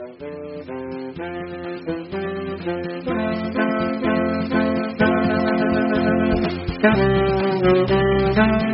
Thank you.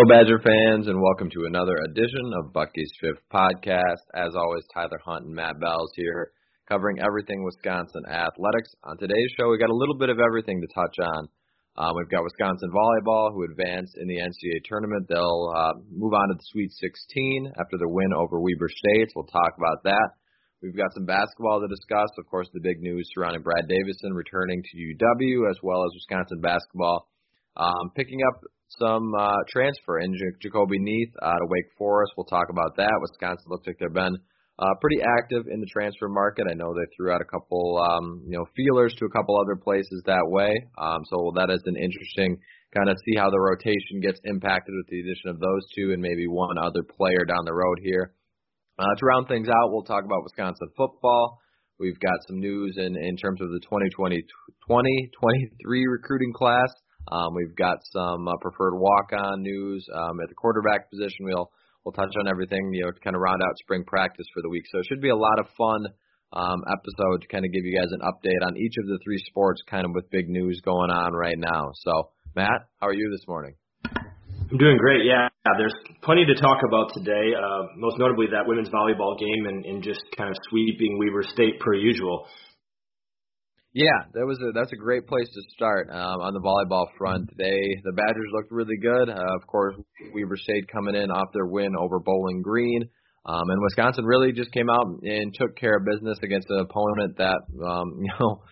Hello, Badger fans, and welcome to another edition of Bucky's Fifth Podcast. As always, Tyler Hunt and Matt Bells here, covering everything Wisconsin athletics. On today's show, we got a little bit of everything to touch on. Uh, we've got Wisconsin volleyball, who advanced in the NCAA tournament. They'll uh, move on to the Sweet 16 after their win over Weber State. We'll talk about that. We've got some basketball to discuss. Of course, the big news surrounding Brad Davison returning to UW, as well as Wisconsin basketball um, picking up some uh, transfer in Jahcobi Neath out of Wake Forest. We'll talk about that. Wisconsin looks like they've been uh, pretty active in the transfer market. I know they threw out a couple, um, you know, feelers to a couple other places that way. Um, so that is an interesting kind of see how the rotation gets impacted with the addition of those two and maybe one other player down the road here. Uh, to round things out, we'll talk about Wisconsin football. We've got some news in, in terms of the 2020 2023 recruiting class. Um, we've got some uh, preferred walk-on news um, at the quarterback position. We'll we'll touch on everything, you know, to kind of round out spring practice for the week. So it should be a lot of fun um, episode to kind of give you guys an update on each of the three sports, kind of with big news going on right now. So Matt, how are you this morning? I'm doing great. Yeah, there's plenty to talk about today. Uh, most notably that women's volleyball game and, and just kind of sweeping Weber State per usual. Yeah, that was a that's a great place to start um, on the volleyball front. They the Badgers looked really good. Uh, of course, Weber State coming in off their win over Bowling Green, um, and Wisconsin really just came out and took care of business against an opponent that um, you know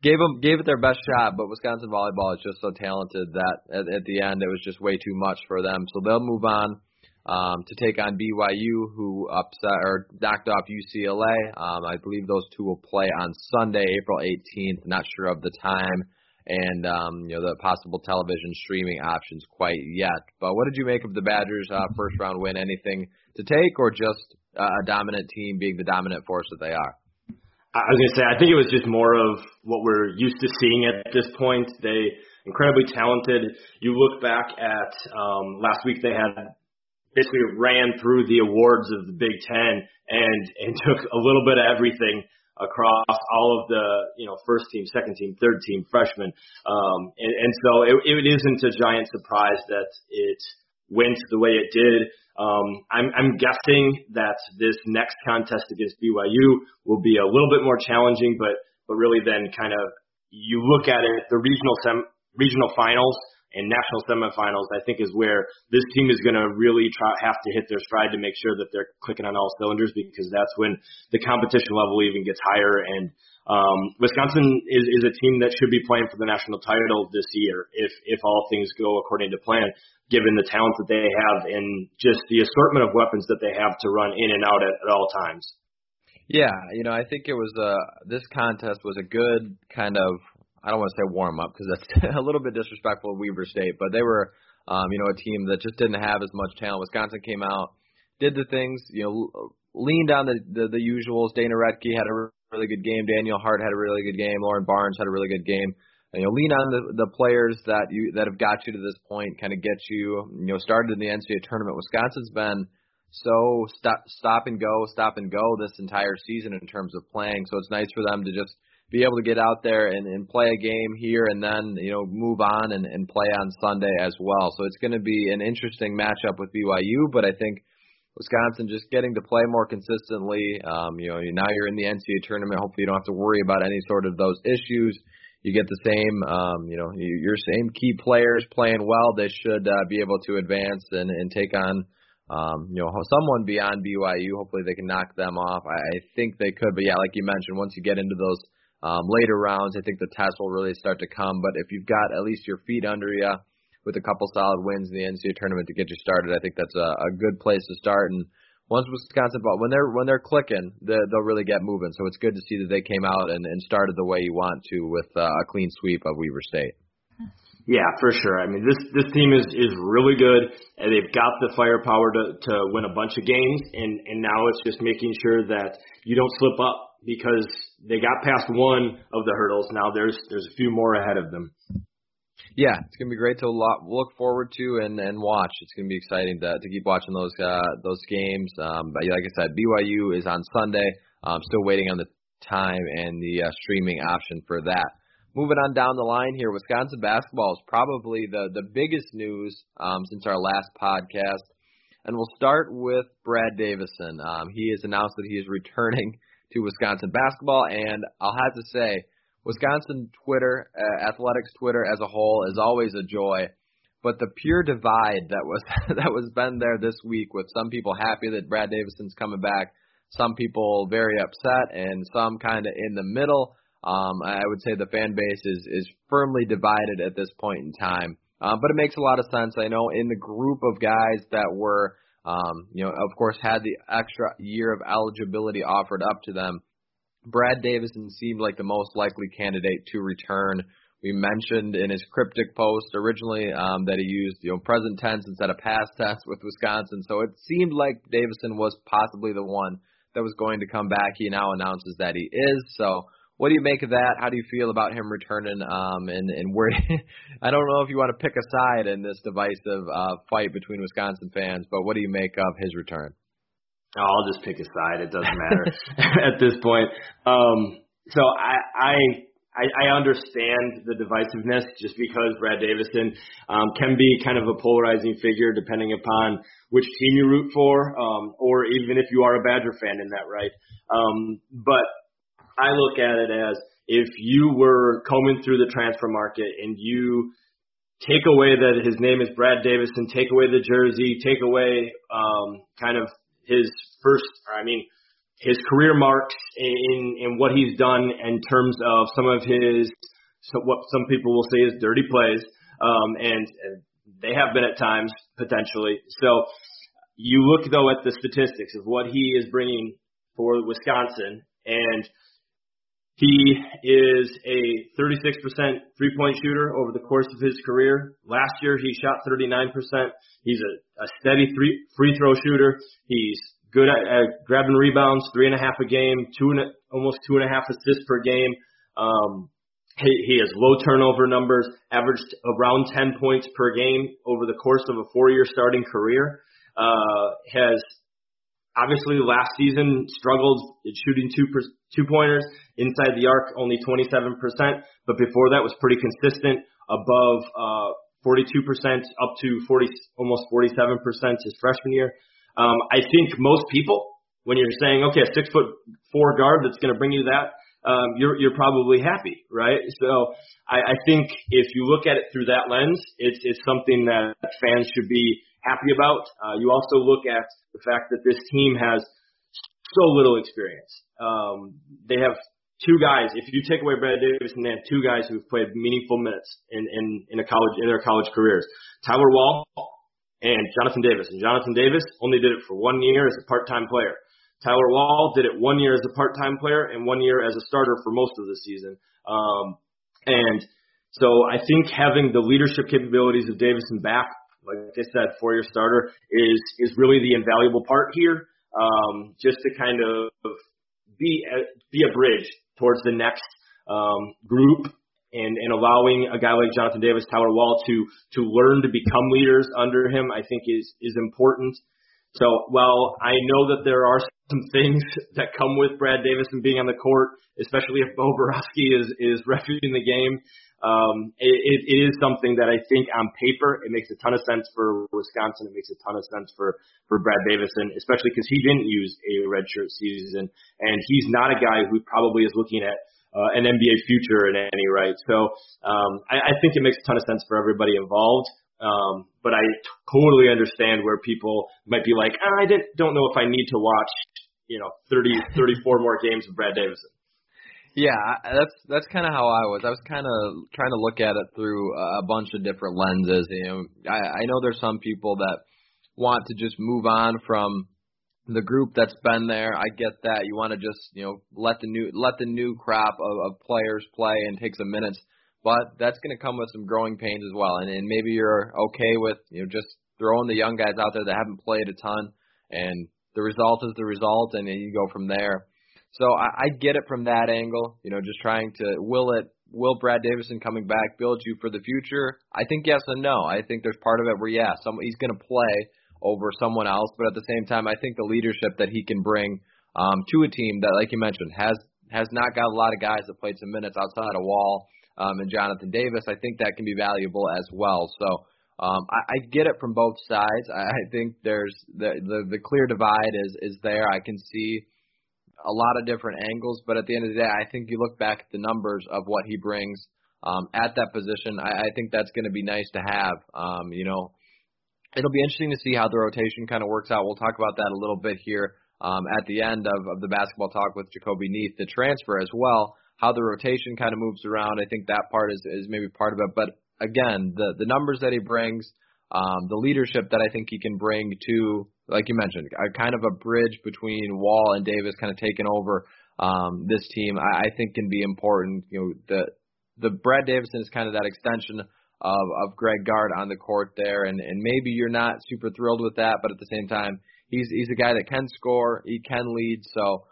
gave them gave it their best shot. But Wisconsin volleyball is just so talented that at, at the end it was just way too much for them. So they'll move on um, to take on BYU, who upset or knocked off UCLA. Um, I believe those two will play on Sunday, April 18th. Not sure of the time and um, you know the possible television streaming options quite yet. But what did you make of the Badgers' uh, first round win? Anything to take, or just uh, a dominant team being the dominant force that they are? I was going to say, I think it was just more of what we're used to seeing at this point. They incredibly talented. You look back at um, last week; they had basically ran through the awards of the Big Ten and and took a little bit of everything across all of the you know first team, second team, third team, freshmen, um, and, and so it, it isn't a giant surprise that it went the way it did. Um, I'm, I'm guessing that this next contest against BYU will be a little bit more challenging, but but really then kind of you look at it, the regional sem- regional finals and national semifinals, I think is where this team is going to really try have to hit their stride to make sure that they're clicking on all cylinders because that's when the competition level even gets higher. And um, Wisconsin is, is a team that should be playing for the national title this year if if all things go according to plan, given the talent that they have and just the assortment of weapons that they have to run in and out at, at all times. Yeah, you know, I think it was uh this contest was a good kind of I don't want to say warm up because that's a little bit disrespectful of Weber State, but they were, um, you know, a team that just didn't have as much talent. Wisconsin came out, did the things, you know, leaned on the the, the usuals. Dana Rettke had a really good game. Danielle Hart had a really good game. Lauren Barnes had a really good game. And, you know, lean on the the players that you that have got you to this point, kind of get you, you know, started in the NCAA tournament. Wisconsin's been so stop stop and go, stop and go this entire season in terms of playing. So it's nice for them to just be able to get out there and, and play a game here and then you know move on and, and play on Sunday as well. So it's going to be an interesting matchup with BYU, but I think Wisconsin just getting to play more consistently. Um, you know, now you're in the NCAA tournament. Hopefully, you don't have to worry about any sort of those issues. You get the same, um, you know, your same key players playing well. They should uh, be able to advance and, and take on, um, you know, someone beyond BYU. Hopefully, they can knock them off. I, I think they could, but yeah, like you mentioned, once you get into those um, later rounds, I think the test will really start to come. But if you've got at least your feet under you with a couple solid wins in the NCAA tournament to get you started, I think that's a, a good place to start. And once Wisconsin ball, when they're when they're clicking, they, they'll really get moving. So it's good to see that they came out and, and started the way you want to with uh, a clean sweep of Weber State. Yeah, for sure. I mean, this this team is is really good, and they've got the firepower to to win a bunch of games, and and now it's just making sure that you don't slip up because they got past one of the hurdles. Now there's there's a few more ahead of them. Yeah, it's gonna be great to look forward to and and watch. It's gonna be exciting to to keep watching those uh those games. Um, but like I said, BYU is on Sunday. I'm still waiting on the time and the uh, streaming option for that moving on down the line here, Wisconsin basketball is probably the the biggest news um, since our last podcast, and we'll start with Brad Davison. Um, he has announced that he is returning to Wisconsin basketball, and I'll have to say, Wisconsin Twitter, uh, athletics Twitter as a whole, is always a joy. But the pure divide that was that was been there this week, with some people happy that Brad Davison's coming back, some people very upset, and some kind of in the middle. Um, I would say the fan base is is firmly divided at this point in time. Uh, but it makes a lot of sense. I know in the group of guys that were, um, you know, of course, had the extra year of eligibility offered up to them. Brad Davison seemed like the most likely candidate to return. We mentioned in his cryptic post originally um, that he used, you know, present tense instead of past tense with Wisconsin. So it seemed like Davison was possibly the one that was going to come back. He now announces that he is. So what do you make of that? How do you feel about him returning? Um, and and where I don't know if you want to pick a side in this divisive uh, fight between Wisconsin fans, but what do you make of his return? Oh, I'll just pick a side. It doesn't matter at this point. Um, so I, I I understand the divisiveness just because Brad Davison um, can be kind of a polarizing figure depending upon which team you root for, um, or even if you are a Badger fan in that right. Um, but I look at it as if you were combing through the transfer market and you take away that his name is Brad Davison, take away the jersey, take away um, kind of his first, I mean, his career marks in in what he's done in terms of some of his so what some people will say is dirty plays, um, and, and they have been at times potentially. So you look though at the statistics of what he is bringing for Wisconsin, and he is a 36% three point shooter over the course of his career. Last year, he shot 39%. He's a, a steady three, free throw shooter. He's good at, at grabbing rebounds, three and a half a game, two and a, almost two and a half assists per game. Um, he, he has low turnover numbers, averaged around 10 points per game over the course of a four year starting career. Uh, has obviously last season struggled shooting two per, two pointers inside the arc, only 27%, but before that was pretty consistent, above uh, 42% up to 40, almost 47% his freshman year. Um, I think most people, when you're saying, okay, a six foot four guard that's going to bring you that, um, you're you're probably happy, right? So I, I think if you look at it through that lens, it's it's something that fans should be happy about. Uh, you also look at the fact that this team has so little experience. Um, they have two guys. If you take away Brad Davis, and they have two guys who've played meaningful minutes in in in a college in their college careers. Tyler Wahl and Jonathan Davis. And Jonathan Davis only did it for one year as a part-time player. Tyler Wahl did it one year as a part-time player and one year as a starter for most of the season. Um, and so I think having the leadership capabilities of Davison back like I said, four year starter is is really the invaluable part here. Um, just to kind of be a, be a bridge towards the next um, group and, and allowing a guy like Jonathan Davis, Tyler Wahl to to learn to become leaders under him, I think is is important. So while I know that there are some things that come with Brad Davis and being on the court, especially if Bo Boroski is is refuting the game, um, it, it is something that I think on paper it makes a ton of sense for Wisconsin. It makes a ton of sense for for Brad Davison, especially because he didn't use a redshirt season, and he's not a guy who probably is looking at uh, an NBA future in any right. So um, I, I think it makes a ton of sense for everybody involved. Um, but I totally understand where people might be like, ah, I didn't, don't know if I need to watch, you know, 30, 34 more games of Brad Davison. Yeah, that's that's kind of how I was. I was kind of trying to look at it through a bunch of different lenses. You know, I, I know there's some people that want to just move on from the group that's been there. I get that. You want to just you know let the new let the new crop of, of players play and take some minutes. but that's going to come with some growing pains as well. And, and maybe you're okay with you know just throwing the young guys out there that haven't played a ton, and the result is the result, and you go from there. So I, I get it from that angle. You know, just trying to will it will Brad Davison coming back build you for the future? I think yes and no. I think there's part of it where yeah, some he's going to play over someone else, but at the same time, I think the leadership that he can bring um, to a team that, like you mentioned, has has not got a lot of guys that played some minutes outside of Wahl um, and Jonathan Davis. I think that can be valuable as well. So um, I, I get it from both sides. I, I think there's the, the the clear divide is is there. I can see a lot of different angles, but at the end of the day, I think you look back at the numbers of what he brings um, at that position. I, I think that's going to be nice to have. Um, you know, it'll be interesting to see how the rotation kind of works out. We'll talk about that a little bit here um, at the end of, of the basketball talk with Jahcobi Neath, the transfer as well. How the rotation kind of moves around. I think that part is, is maybe part of it. But again, the the numbers that he brings, um, the leadership that I think he can bring to, like you mentioned, a kind of a bridge between Wahl and Davis, kind of taking over um, this team. I, I think can be important. You know, the the Brad Davison is kind of that extension of of Greg Gard on the court there, and and maybe you're not super thrilled with that, but at the same time, he's he's a guy that can score, he can lead, so.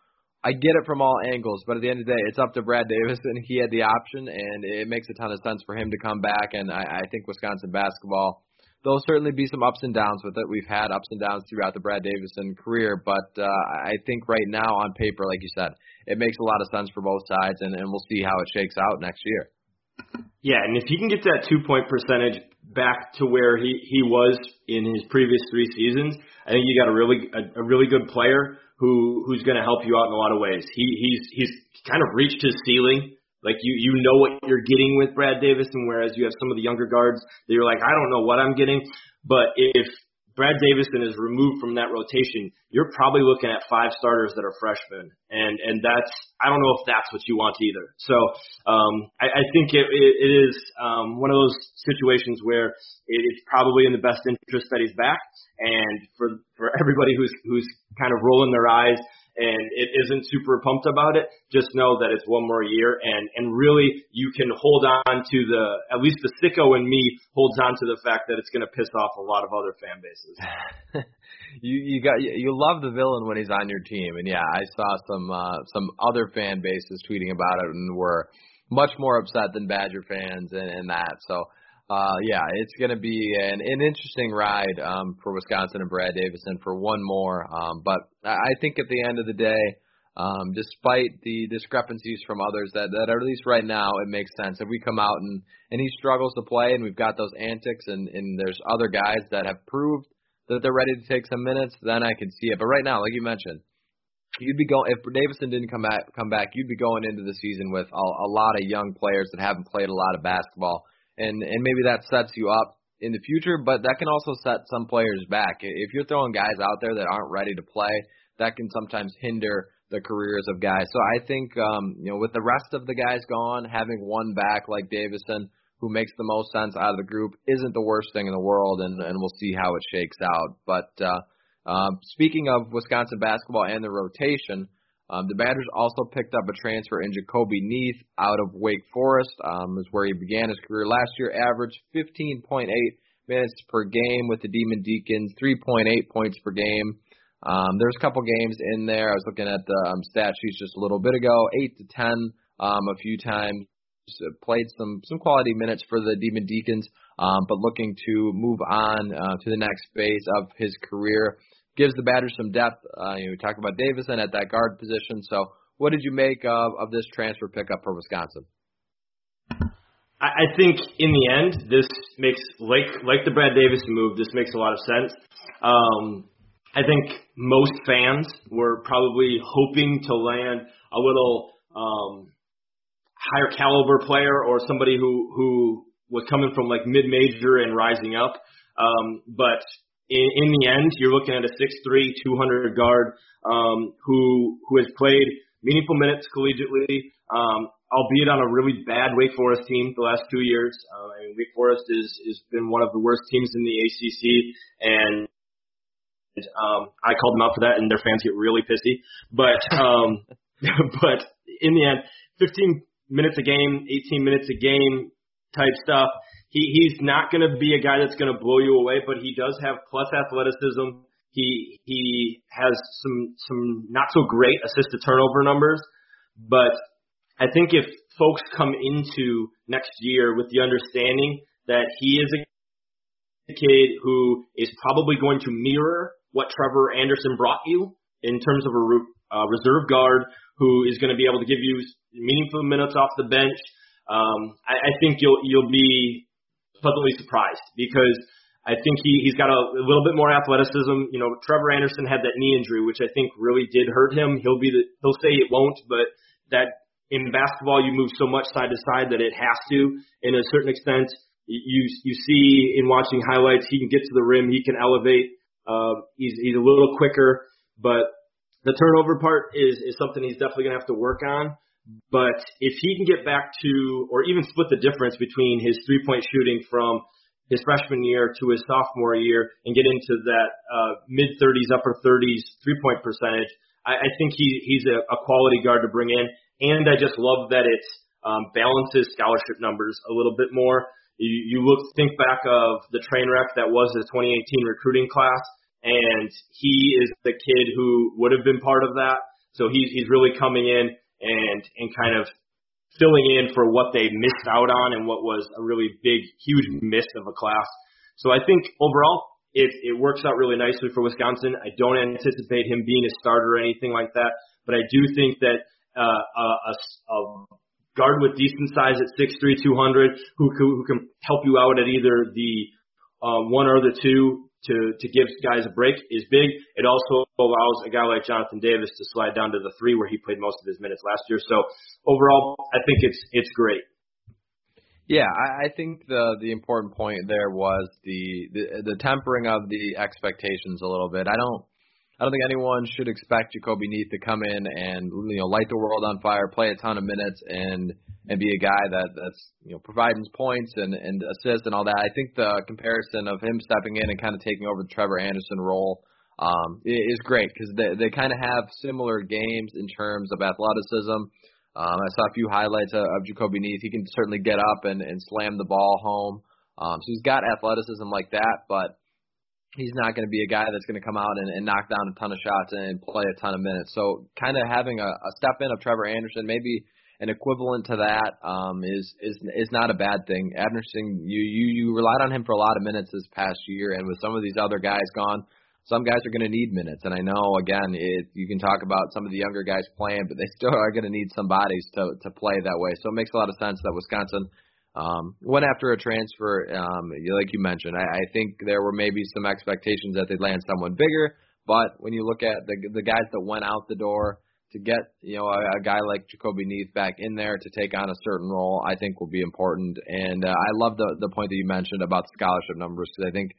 I get it from all angles, but at the end of the day, it's up to Brad Davis, he had the option, and it makes a ton of sense for him to come back. And I, I think Wisconsin basketball, there'll certainly be some ups and downs with it. We've had ups and downs throughout the Brad Davison career, but uh, I think right now on paper, like you said, it makes a lot of sense for both sides, and, and we'll see how it shakes out next year. Yeah, and if he can get that two point percentage back to where he he was in his previous three seasons, I think you got a really a, a really good player who who's going to help you out in a lot of ways. He he's he's kind of reached his ceiling. Like you you know what you're getting with Brad Davis, and whereas you have some of the younger guards that you're like I don't know what I'm getting. But if Brad Davison is removed from that rotation, you're probably looking at five starters that are freshmen, and and that's I don't know if that's what you want either. So um, I, I think it, it, it is um, one of those situations where it's probably in the best interest that he's back, and for for everybody who's who's kind of rolling their eyes and it isn't super pumped about it, just know that it's one more year and and really you can hold on to the at least the sicko in me holds on to the fact that it's going to piss off a lot of other fan bases. you you got you love the villain when he's on your team, and yeah, I saw some uh, some other fan bases tweeting about it and were much more upset than Badger fans and, and that. So uh, yeah, it's going to be an, an interesting ride um, for Wisconsin and Brad Davison for one more. Um, but I think at the end of the day, um, despite the discrepancies from others, that, that at least right now it makes sense. If we come out and, and he struggles to play, and we've got those antics, and, and there's other guys that have proved that they're ready to take some minutes, then I can see it. But right now, like you mentioned, you'd be going if Davison didn't come back come back, you'd be going into the season with a, a lot of young players that haven't played a lot of basketball and and maybe that sets you up in the future, but that can also set some players back. If you're throwing guys out there that aren't ready to play, that can sometimes hinder the careers of guys. So I think um, you know with the rest of the guys gone, having one back like Davison who makes the most sense out of the group isn't the worst thing in the world, and and we'll see how it shakes out. But uh, uh, speaking of Wisconsin basketball and the rotation, um, the Badgers also picked up a transfer in Jahcobi Neath out of Wake Forest, um, is where he began his career last year. Averaged 15.8 minutes per game with the Demon Deacons, 3.8 points per game. Um, there's a couple games in there. I was looking at the um, stat sheets just a little bit ago, eight to ten um, a few times. Played some some quality minutes for the Demon Deacons, um, but looking to move on uh, to the next phase of his career gives the Badgers some depth. Uh, you know, we talked about Davison at that guard position. So, what did you make of, of this transfer pickup for Wisconsin? I think in the end, this makes like like the Brad Davison move. This makes a lot of sense. Um, I think most fans were probably hoping to land a little um, higher caliber player or somebody who who was coming from like mid major and rising up. Um, but in, in the end, you're looking at a 6'3", 200 guard um, who who has played meaningful minutes collegiately, um, albeit on a really bad Wake Forest team the last two years. Uh, I mean, Wake Forest is has been one of the worst teams in the ACC, and um, I called them out for that, and their fans get really pissy. But um, but in the end, 15 minutes a game, 18 minutes a game type stuff. He he's not going to be a guy that's going to blow you away, but he does have plus athleticism. He he has some some not so great assist to turnover numbers, but I think if folks come into next year with the understanding that he is a kid who is probably going to mirror what Trevor Anderson brought you in terms of a uh, reserve guard who is going to be able to give you meaningful minutes off the bench. Um, I, I think you'll you'll be pleasantly surprised because I think he he's got a, a little bit more athleticism. You know, Trevor Anderson had that knee injury, which I think really did hurt him. He'll be the he'll say it won't, but that in basketball you move so much side to side that it has to, in a certain extent. You you see in watching highlights, he can get to the rim, he can elevate. Uh, he's he's a little quicker, but the turnover part is is something he's definitely gonna have to work on. But if he can get back to, or even split the difference between his three point shooting from his freshman year to his sophomore year and get into that uh, mid 30s, upper 30s three point percentage, I, I think he he's a, a quality guard to bring in. And I just love that it um, balances scholarship numbers a little bit more. You, you look think back of the train wreck that was the 2018 recruiting class, and he is the kid who would have been part of that. So he's he's really coming in and and kind of filling in for what they missed out on and what was a really big, huge miss of a class. So I think overall it, it works out really nicely for Wisconsin. I don't anticipate him being a starter or anything like that, but I do think that uh, a, a, a guard with decent size at 6'3", 200, who, who, who can help you out at either the uh, one or the two to to give guys a break is big. It also allows a guy like Jonathan Davis to slide down to the three where he played most of his minutes last year. So overall, I think it's it's great. Yeah, I, I think the the important point there was the, the the tempering of the expectations a little bit. I don't I don't think anyone should expect Jahcobi Neath to come in and you know light the world on fire, play a ton of minutes, and and be a guy that that's you know providing points and and assists and all that. I think the comparison of him stepping in and kind of taking over the Trevor Anderson role um, is great because they they kind of have similar games in terms of athleticism. Um, I saw a few highlights of, of Jahcobi Neath. He can certainly get up and, and slam the ball home. Um, so he's got athleticism like that, but he's not going to be a guy that's going to come out and, and knock down a ton of shots and play a ton of minutes. So kind of having a, a step in of Trevor Anderson, maybe an equivalent to that um, is is is not a bad thing. Anderson, you you you relied on him for a lot of minutes this past year, and with some of these other guys gone, some guys are going to need minutes. And I know again, it, you can talk about some of the younger guys playing, but they still are going to need some bodies to to play that way. So it makes a lot of sense that Wisconsin um, went after a transfer. Um, like you mentioned, I, I think there were maybe some expectations that they'd land someone bigger, but when you look at the the guys that went out the door to get you know a, a guy like Jahcobi Neath back in there to take on a certain role, I think will be important. And uh, I love the the point that you mentioned about scholarship numbers because I think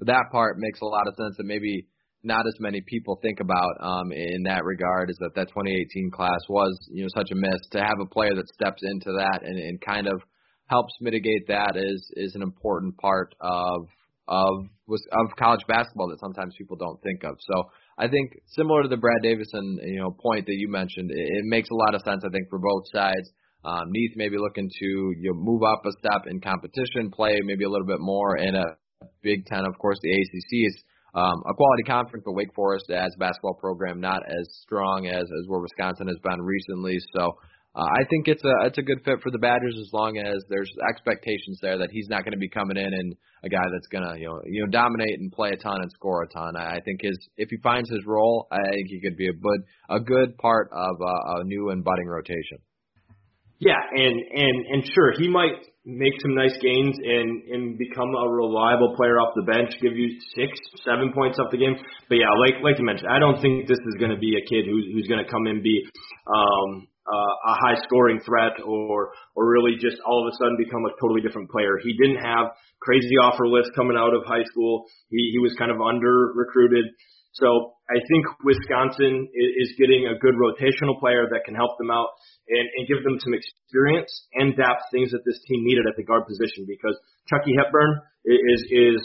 that part makes a lot of sense that maybe not as many people think about um, in that regard is that that 2018 class was you know such a miss to have a player that steps into that and, and kind of helps mitigate that is is an important part of of of college basketball that sometimes people don't think of. So I think similar to the Brad Davison you know point that you mentioned, it, it makes a lot of sense. I think for both sides. Um, Neath may be looking to you know, move up a step in competition, play maybe a little bit more in a Big Ten. Of course, the ACC is um, a quality conference, but Wake Forest as a basketball program not as strong as as where Wisconsin has been recently. So uh, I think it's a it's a good fit for the Badgers as long as there's expectations there that he's not going to be coming in and a guy that's going to you know you know dominate and play a ton and score a ton. I think his if he finds his role, I think he could be a good a good part of a, a new and budding rotation. Yeah, and and and sure he might make some nice gains and and become a reliable player off the bench, give you six, seven points off the game. But yeah, like like you mentioned, I don't think this is going to be a kid who's who's going to come and be um, uh, a high scoring threat or or really just all of a sudden become a totally different player. He didn't have crazy offer lists coming out of high school. He he was kind of under recruited. So I think Wisconsin is getting a good rotational player that can help them out and, and give them some experience and depth, things that this team needed at the guard position. Because Chucky Hepburn is is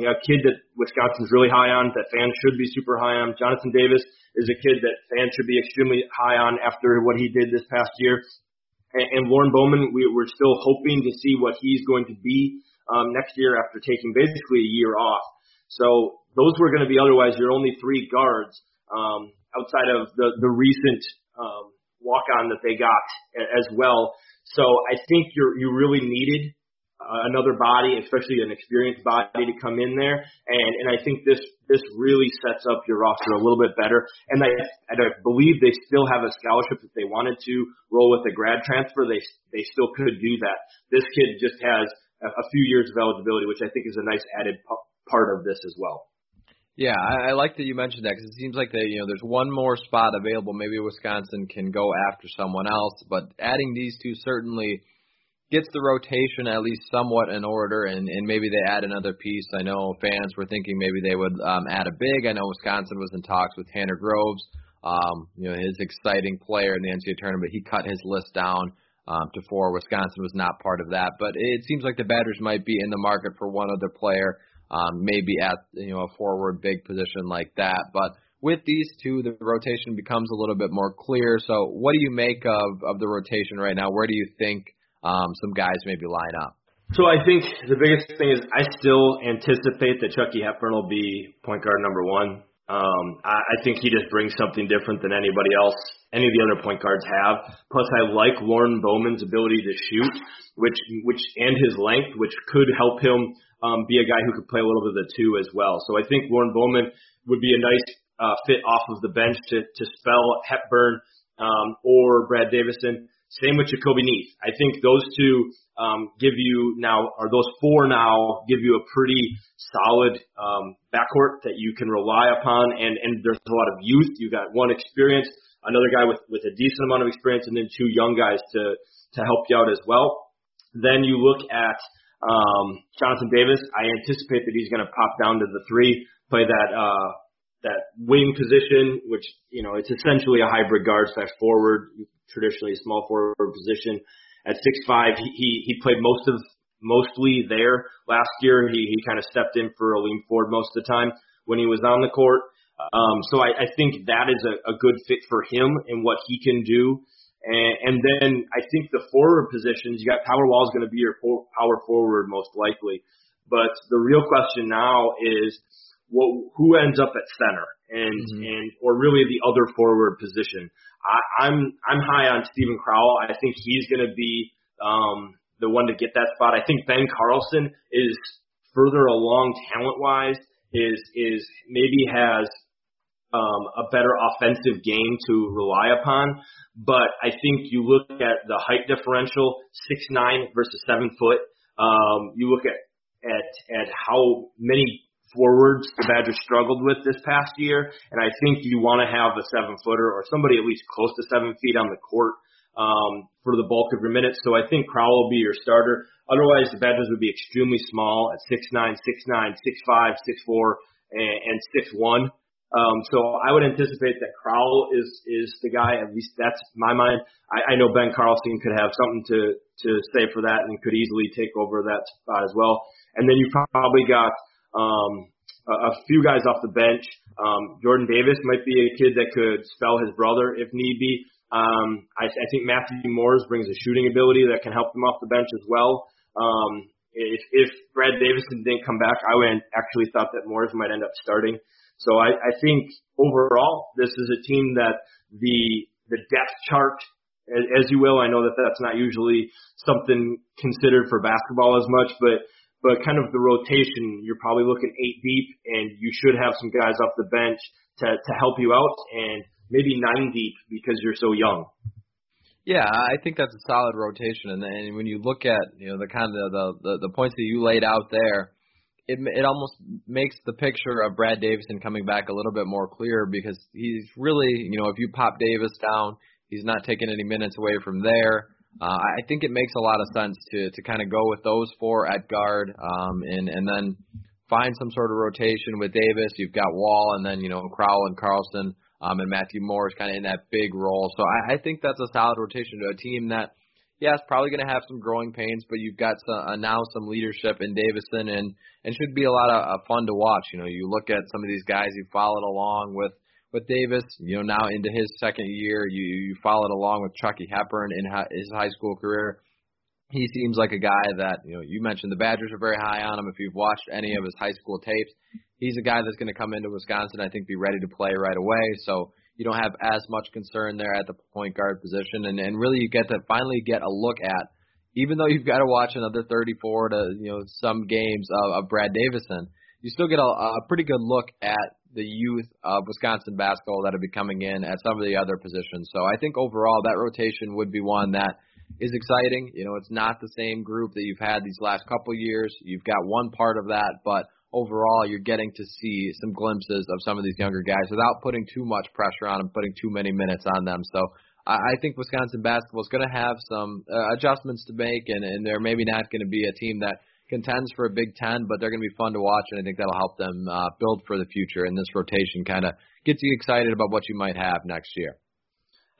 a, kid that Wisconsin's really high on, that fans should be super high on. Jonathan Davis is a kid that fans should be extremely high on after what he did this past year. and, and Lorne Bowman, we, we're still hoping to see what he's going to be um, next year after taking basically a year off. So those were going to be otherwise your only three guards um, outside of the the recent um, walk on that they got as well. So I think you're you really needed another body, especially an experienced body to come in there, and and I think this this really sets up your roster a little bit better. And I and I believe they still have a scholarship if they wanted to roll with a grad transfer, they they still could do that. This kid just has a, a few years of eligibility, which I think is a nice added part of this as well. Yeah, I, I like that you mentioned that because it seems like that you know there's one more spot available. Maybe Wisconsin can go after someone else, but adding these two certainly gets the rotation at least somewhat in order, and and maybe they add another piece. I know fans were thinking maybe they would um, add a big. I know Wisconsin was in talks with Tanner Groves, um, you know his exciting player in the NCAA tournament. He cut his list down um, to four. Wisconsin was not part of that, but it seems like the Badgers might be in the market for one other player um, maybe at you know a forward big position like that. But with these two, the rotation becomes a little bit more clear. So, what do you make of of the rotation right now? Where do you think um, some guys maybe line up? So I think the biggest thing is I still anticipate that Chucky Hepburn will be point guard number one. Um, I, I think he just brings something different than anybody else, any of the other point guards have. Plus, I like Lorne Bowman's ability to shoot, which which and his length, which could help him um, be a guy who could play a little bit of the two as well. So I think Lorne Bowman would be a nice uh, fit off of the bench to, to spell Hepburn um, or Brad Davison. Same with Jahcobi Neath. I think those two um, give you now, or those four now give you a pretty solid um, backcourt that you can rely upon. And, and there's a lot of youth. You got one experience, another guy with, with a decent amount of experience, and then two young guys to, to help you out as well. Then you look at um, Jonathan Davis, I anticipate that he's going to pop down to the three, play that uh, that wing position, which you know it's essentially a hybrid guard slash forward, traditionally a small forward position. At six five, he, he played most of mostly there last year. He he kind of stepped in for Aleem Ford most of the time when he was on the court. Um, so I, I think that is a, a good fit for him and what he can do. And, and then I think the forward positions, you got Power Wahl is going to be your power forward most likely. But the real question now is what, who ends up at center and, mm-hmm. and, or really the other forward position. I, I'm, I'm high on Steven Crowl. I think he's going to be, um, the one to get that spot. I think Ben Carlson is further along talent wise, is, is maybe has um, a better offensive game to rely upon. But I think you look at the height differential, six nine versus seven foot. Um, you look at at at how many forwards the Badgers struggled with this past year, and I think you want to have a seven footer or somebody at least close to seven feet on the court um, for the bulk of your minutes. So I think Crowl will be your starter. Otherwise, the Badgers would be extremely small at six nine, six nine, six five, six four, and, and six one. Um, so I would anticipate that Crowl is is the guy. At least that's my mind. I, I know Ben Carlson could have something to to say for that and could easily take over that spot as well. And then you probably got um, a, a few guys off the bench. Um, Jordan Davis might be a kid that could spell his brother if need be. Um, I, I think Matthew Mors brings a shooting ability that can help them off the bench as well. Um, if, if Brad Davison didn't come back, I would actually thought that Mors might end up starting. So I, I think overall, this is a team that the the depth chart, as, as you will, I know that that's not usually something considered for basketball as much, but but kind of the rotation, you're probably looking eight deep, and you should have some guys off the bench to to help you out, and maybe nine deep because you're so young. Yeah, I think that's a solid rotation, and then when you look at you know the kind of the the, the points that you laid out there, it it almost makes the picture of Brad Davison coming back a little bit more clear because he's really, you know, if you pop Davis down, he's not taking any minutes away from there. Uh, I think it makes a lot of sense to to kind of go with those four at guard, um, and and then find some sort of rotation with Davis. You've got Wahl, and then you know Crowl and Carlson, um, and Matthew Mors kind of in that big role. So I, I think that's a solid rotation to a team that yeah, it's probably going to have some growing pains, but you've got some, uh, now some leadership in Davison, and and should be a lot of uh, fun to watch. You know, you look at some of these guys you followed along with with Davis. You know, now into his second year, you you followed along with Chucky Hepburn in his high school career. He seems like a guy that you know. You mentioned the Badgers are very high on him. If you've watched any of his high school tapes, he's a guy that's going to come into Wisconsin. I think be ready to play right away. So you don't have as much concern there at the point guard position, and and really you get to finally get a look at. Even though you've got to watch another 34 to you know some games of, of Brad Davison, you still get a, a pretty good look at the youth of Wisconsin basketball that will be coming in at some of the other positions. So I think overall that rotation would be one that is exciting. You know, it's not the same group that you've had these last couple years. You've got one part of that, but overall you're getting to see some glimpses of some of these younger guys without putting too much pressure on them, putting too many minutes on them. So I think Wisconsin basketball is going to have some uh, adjustments to make, and, and they're maybe not going to be a team that contends for a Big Ten, but they're going to be fun to watch, and I think that'll help them uh, build for the future. And this rotation kind of gets you excited about what you might have next year.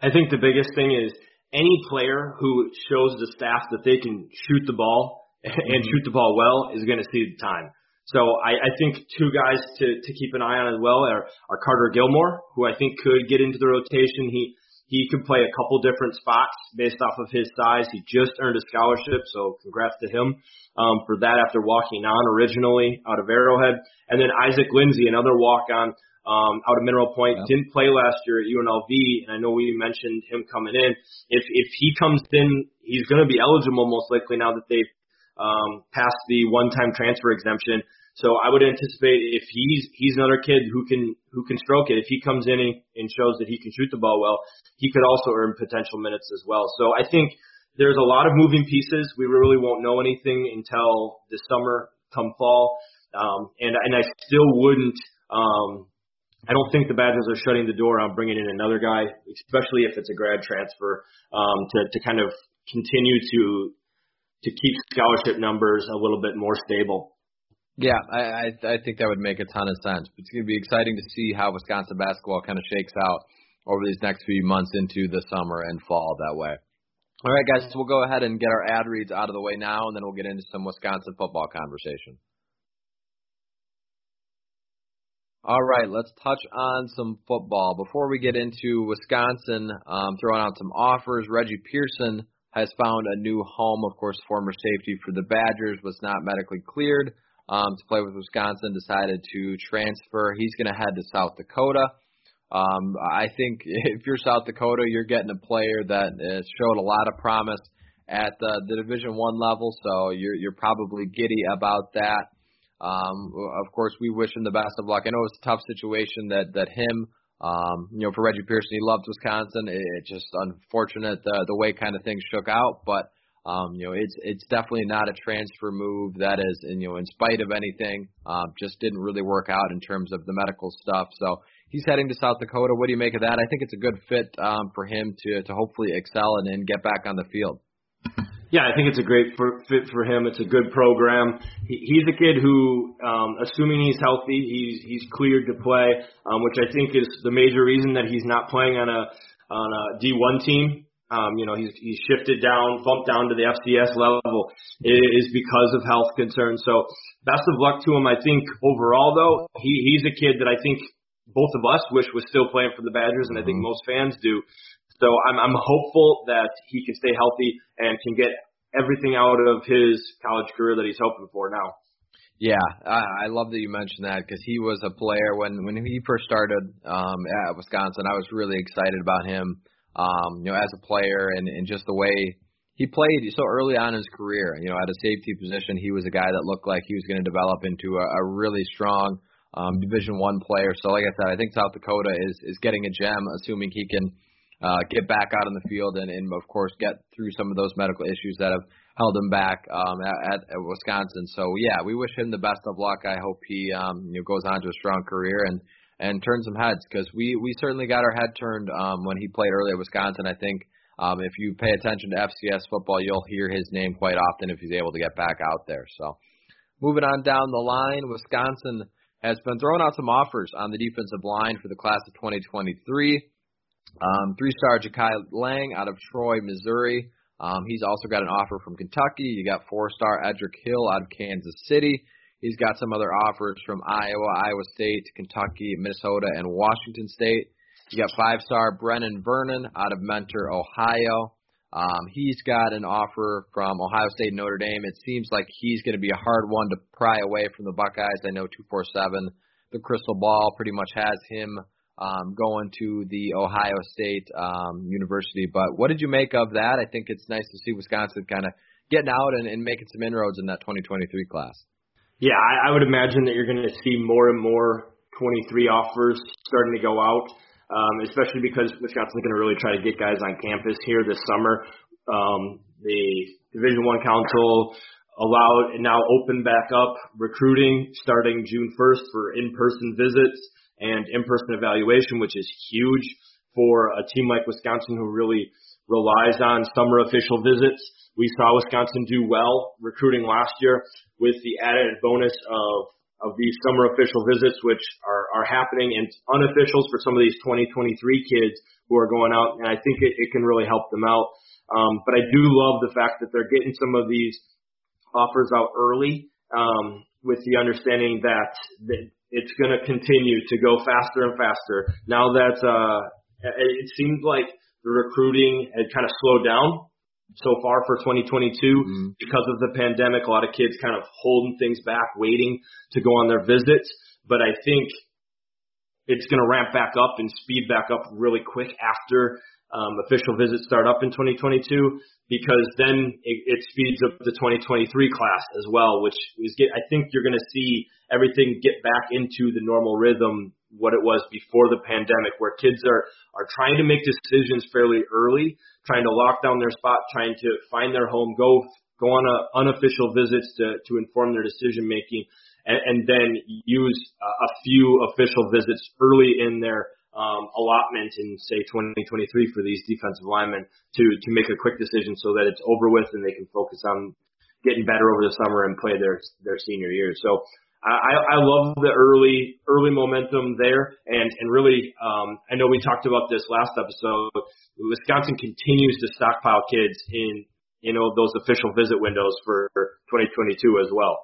I think the biggest thing is any player who shows the staff that they can shoot the ball and shoot the ball well is going to see the time. So I, I think two guys to, to keep an eye on as well are, are Carter Gilmore, who I think could get into the rotation. He he could play a couple different spots based off of his size. He just earned a scholarship, so congrats to him um, for that after walking on originally out of Arrowhead. And then Isaac Lindsey, another walk on um, out of Mineral Point, yeah. didn't play last year at UNLV, and I know we mentioned him coming in. If if he comes in, he's going to be eligible most likely now that they've um, passed the one-time transfer exemption. So I would anticipate if he's he's another kid who can who can stroke it. If he comes in and, shows that he can shoot the ball well, he could also earn potential minutes as well. So I think there's a lot of moving pieces. We really won't know anything until the summer, come fall. Um, and and I still wouldn't. Um, I don't think the Badgers are shutting the door on bringing in another guy, especially if it's a grad transfer, um, to to kind of continue to to keep scholarship numbers a little bit more stable. Yeah, I, I I think that would make a ton of sense. It's going to be exciting to see how Wisconsin basketball kind of shakes out over these next few months into the summer and fall that way. All right, guys, we'll go ahead and get our ad reads out of the way now, and then we'll get into some Wisconsin football conversation. All right, let's touch on some football. Before we get into Wisconsin um, throwing out some offers, Reggie Pearson has found a new home. Of course, former safety for the Badgers was not medically cleared um, to play with Wisconsin, decided to transfer. He's going to head to South Dakota. Um, I think if you're South Dakota, you're getting a player that has showed a lot of promise at the, the Division One level, so you're you're probably giddy about that. Um, of course, we wish him the best of luck. I know it's a tough situation that that him, um, you know, for Reggie Pearson, he loved Wisconsin. It, it's just unfortunate the the way kind of things shook out, but um, you know, it's it's definitely not a transfer move that is, and, you know, in spite of anything, um, just didn't really work out in terms of the medical stuff. So he's heading to South Dakota. What do you make of that? I think it's a good fit um, for him to to hopefully excel and, and get back on the field. Yeah, I think it's a great for, fit for him. It's a good program. He, he's a kid who, um, assuming he's healthy, he's he's cleared to play, um, which I think is the major reason that he's not playing on a on a D1 team um, you know, he's, he's shifted down, bumped down to the FCS level is because of health concerns. So best of luck to him. I think overall though, he, he's a kid that I think both of us wish was still playing for the Badgers and I think mm-hmm. most fans do. So I'm, I'm hopeful that he can stay healthy and can get everything out of his college career that he's hoping for now. Yeah, I, I love that you mentioned that because he was a player when when he first started um, at Wisconsin. I was really excited about him um, you know, as a player and, and just the way he played so early on in his career. You know, at a safety position, he was a guy that looked like he was going to develop into a, a really strong um, Division One player. So, like I said, I think South Dakota is is getting a gem, assuming he can uh, get back out on the field and, and of course get through some of those medical issues that have held him back um, at, at Wisconsin. So, yeah, we wish him the best of luck. I hope he um, you know goes on to a strong career and and turn some heads because we we certainly got our head turned um, when he played early at Wisconsin. I think um, if you pay attention to FCS football, you'll hear his name quite often if he's able to get back out there. So, moving on down the line, Wisconsin has been throwing out some offers on the defensive line for the class of 2023. Um, three-star Jakai Lang out of Troy, Missouri. Um, he's also got an offer from Kentucky. You got four-star Edric Hill out of Kansas City. He's got some other offers from Iowa, Iowa State, Kentucky, Minnesota, and Washington State. You got five-star Brenan Vernon out of Mentor, Ohio. Um, he's got an offer from Ohio State, Notre Dame. It seems like he's going to be a hard one to pry away from the Buckeyes. I know 247, the crystal ball, pretty much has him um, going to the Ohio State um, University. But what did you make of that? I think it's nice to see Wisconsin kind of getting out and, and making some inroads in that 2023 class. Yeah, I, I would imagine that you're going to see more and more 23 offers starting to go out, um, especially because Wisconsin's going to really try to get guys on campus here this summer. Um, the Division One Council allowed and now open back up recruiting starting June 1st for in-person visits and in-person evaluation, which is huge for a team like Wisconsin who really relies on summer official visits. We saw Wisconsin do well recruiting last year with the added bonus of of these summer official visits, which are, are happening and unofficials for some of these 2023 kids who are going out, and I think it, it can really help them out. Um, but I do love the fact that they're getting some of these offers out early um, with the understanding that, that it's going to continue to go faster and faster. Now that uh, it seems like the recruiting had kind of slowed down so far for 2022 mm-hmm. because of the pandemic. A lot of kids kind of holding things back, waiting to go on their visits. But I think it's going to ramp back up and speed back up really quick after um, official visits start up in 2022 because then it, it speeds up the 2023 class as well, which is get, I think you're going to see everything get back into the normal rhythm what it was before the pandemic, where kids are are trying to make decisions fairly early, trying to lock down their spot, trying to find their home, go go on a, unofficial visits to to inform their decision making, and, and then use a, a few official visits early in their um, allotment in say 2023 for these defensive linemen to to make a quick decision so that it's over with and they can focus on getting better over the summer and play their their senior year. So I, I love the early early momentum there, and and really, um, I know we talked about this last episode. Wisconsin continues to stockpile kids in you know those official visit windows for 2022 as well.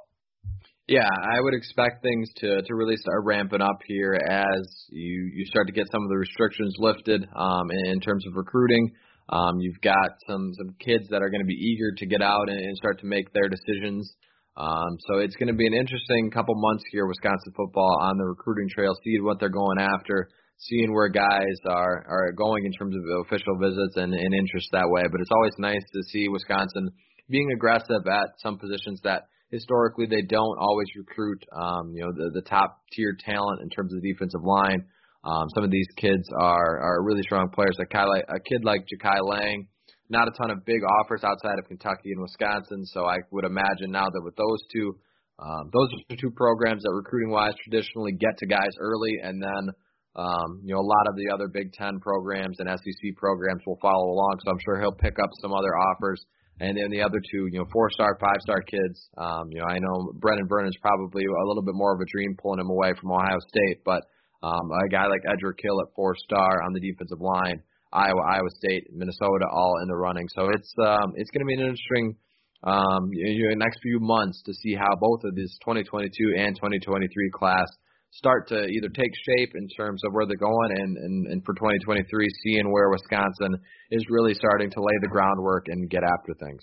Yeah, I would expect things to to really start ramping up here as you you start to get some of the restrictions lifted um, in, in terms of recruiting. Um, you've got some some kids that are going to be eager to get out and, and start to make their decisions. Um, so it's going to be an interesting couple months here, Wisconsin football on the recruiting trail, seeing what they're going after, seeing where guys are are going in terms of official visits and, and interest that way. But it's always nice to see Wisconsin being aggressive at some positions that historically they don't always recruit um, you know the, the top tier talent in terms of the defensive line. Um, some of these kids are are really strong players. Like a kid like Jakai Lang, not a ton of big offers outside of Kentucky and Wisconsin. So I would imagine now that with those two, um, those are two programs that recruiting wise traditionally get to guys early, and then um, you know a lot of the other Big Ten programs and SEC programs will follow along. So I'm sure he'll pick up some other offers and then the other two, you know, four star, five star kids. Um, you know, I know Brenan Vernon is probably a little bit more of a dream pulling him away from Ohio State, but um, a guy like Edric Hill at four star on the defensive line, Iowa, Iowa State, Minnesota, all in the running. So it's um, it's going to be an interesting um, you know, next few months to see how both of these 2022 and 2023 class start to either take shape in terms of where they're going and, and, and for 2023 seeing where Wisconsin is really starting to lay the groundwork and get after things.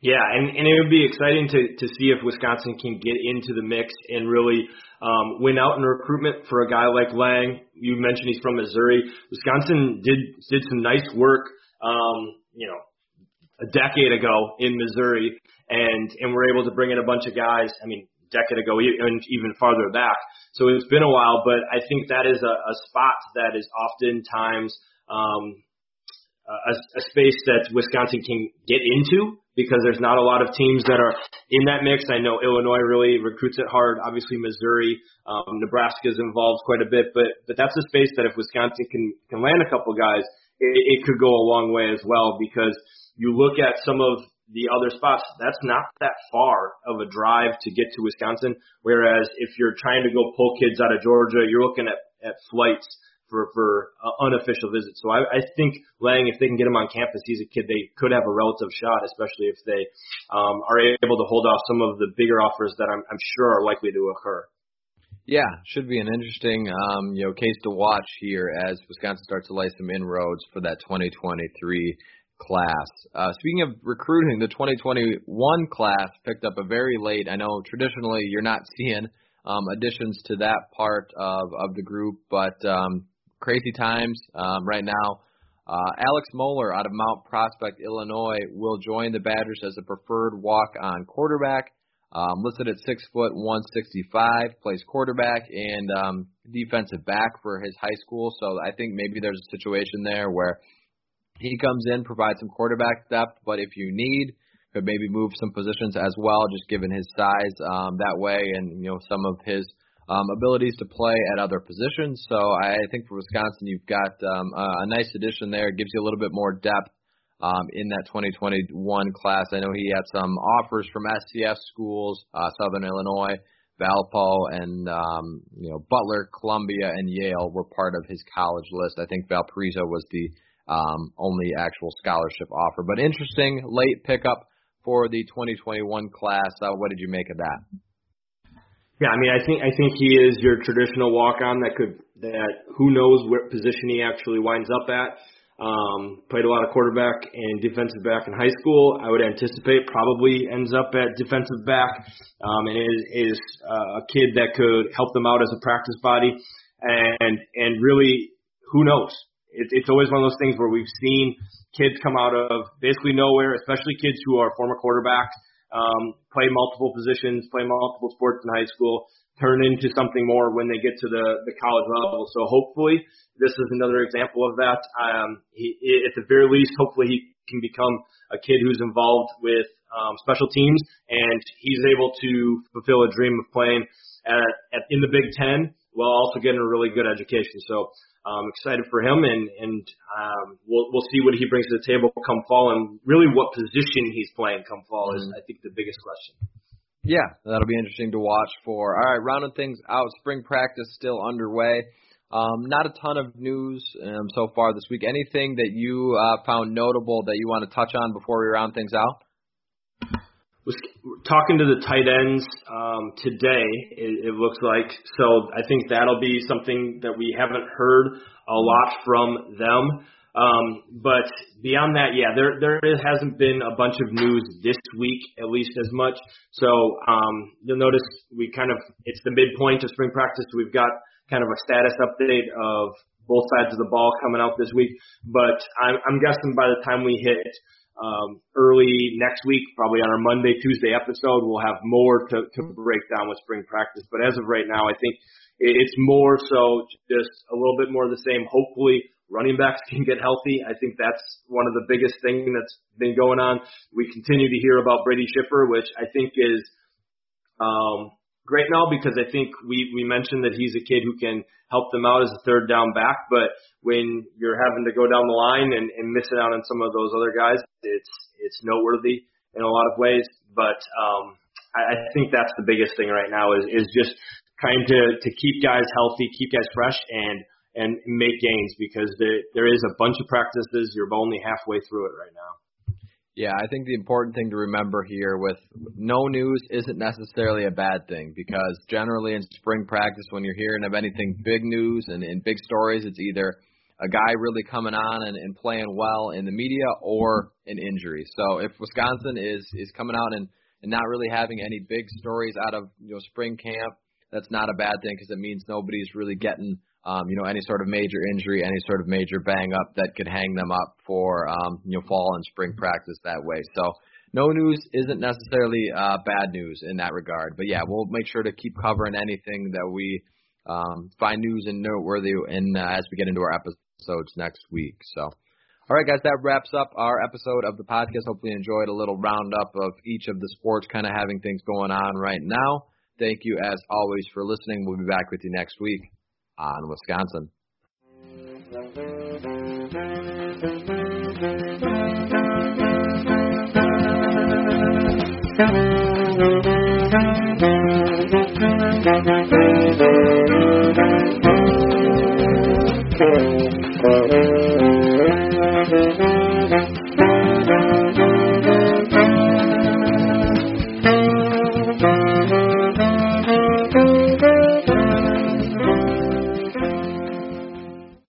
Yeah, and, and it would be exciting to, to see if Wisconsin can get into the mix and really um, win out in recruitment for a guy like Lang. You mentioned he's from Missouri. Wisconsin did did some nice work, um, you know, a decade ago in Missouri, and and we're able to bring in a bunch of guys. I mean, decade ago and even farther back. So it's been a while, but I think that is a, a spot that is oftentimes um, a, a space that Wisconsin can get into because there's not a lot of teams that are in that mix. I know Illinois really recruits it hard. Obviously, Missouri, um, Nebraska is involved quite a bit, but but that's a space that if Wisconsin can can land a couple guys, it, it could go a long way as well because you look at some of the other spots, that's not that far of a drive to get to Wisconsin. Whereas if you're trying to go pull kids out of Georgia, you're looking at, at flights for for uh, unofficial visits. So I, I think Lang, if they can get him on campus, he's a kid they could have a relative shot, especially if they um, are able to hold off some of the bigger offers that I'm, I'm sure are likely to occur. Yeah, should be an interesting um, you know case to watch here as Wisconsin starts to lay some inroads for that 2023 class. Uh, speaking of recruiting, the 2021 class picked up a very late. I know traditionally you're not seeing um, additions to that part of, of the group, but um, crazy times um, right now. Uh, Alex Moeller out of Mount Prospect, Illinois, will join the Badgers as a preferred walk-on quarterback. Um, listed at six foot one sixty five, plays quarterback and um, defensive back for his high school. So I think maybe there's a situation there where he comes in, provides some quarterback depth, but if you need, could maybe move some positions as well, just given his size um, that way, and you know some of his um, abilities to play at other positions. So I think for Wisconsin, you've got um, a, a nice addition there. It gives you a little bit more depth um, in that 2021 class. I know he had some offers from FCS schools, uh, Southern Illinois, Valpo, and um, you know Butler, Columbia, and Yale were part of his college list. I think Valparaiso was the um, only actual scholarship offer. But interesting late pickup for the 2021 class. Uh, what did you make of that? Yeah, I mean, I think I think he is your traditional walk-on that could that who knows what position he actually winds up at. Um, played a lot of quarterback and defensive back in high school. I would anticipate probably ends up at defensive back, um, and is, is uh, a kid that could help them out as a practice body, and and really, who knows? It, it's always one of those things where we've seen kids come out of basically nowhere, especially kids who are former quarterbacks, um, play multiple positions, play multiple sports in high school, turn into something more when they get to the, the college level. So hopefully this is another example of that. Um, he, at the very least, hopefully he can become a kid who's involved with um, special teams and he's able to fulfill a dream of playing at, at in the Big Ten while also getting a really good education. So um, excited for him, and and um, we'll we'll see what he brings to the table come fall, and really what position he's playing come fall mm-hmm. is I think the biggest question. Yeah, that'll be interesting to watch for. All right, rounding things out, spring practice still underway. Um, not a ton of news um, so far this week. Anything that you uh, found notable that you want to touch on before we round things out? Was talking to the tight ends um, today. It, it looks like so. I think that'll be something that we haven't heard a lot from them. Um, but beyond that, yeah, there there hasn't been a bunch of news this week, at least as much. So um, you'll notice we kind of it's the midpoint of spring practice. We've got kind of a status update of both sides of the ball coming out this week. But I'm, I'm guessing by the time we hit um, early next week, probably on our Monday, Tuesday episode, we'll have more to, to break down with spring practice. But as of right now, I think it's more so just a little bit more of the same. Hopefully, running backs can get healthy. I think that's one of the biggest things that's been going on. We continue to hear about Brady Schipper, which I think is um, great now because I think we we mentioned that he's a kid who can help them out as a third down back, but when you're having to go down the line and, and missing out on some of those other guys, it's it's noteworthy in a lot of ways. But um, I, I think that's the biggest thing right now is is just trying to to keep guys healthy, keep guys fresh, and and make gains because there there is a bunch of practices. You're only halfway through it right now. Yeah, I think the important thing to remember here with no news isn't necessarily a bad thing because generally in spring practice, when you're hearing of anything big news and, and big stories, it's either a guy really coming on and, and playing well in the media or an injury. So if Wisconsin is is coming out and, and not really having any big stories out of you know spring camp, that's not a bad thing because it means nobody's really getting um, you know any sort of major injury, any sort of major bang up that could hang them up for um, you know fall and spring practice that way. So no news isn't necessarily uh, bad news in that regard. But yeah, we'll make sure to keep covering anything that we um, find news and noteworthy in uh, as we get into our episodes next week. So, all right, guys, that wraps up our episode of the podcast. Hopefully, you enjoyed a little roundup of each of the sports kind of having things going on right now. Thank you, as always, for listening. We'll be back with you next week on Wisconsin. Thank you.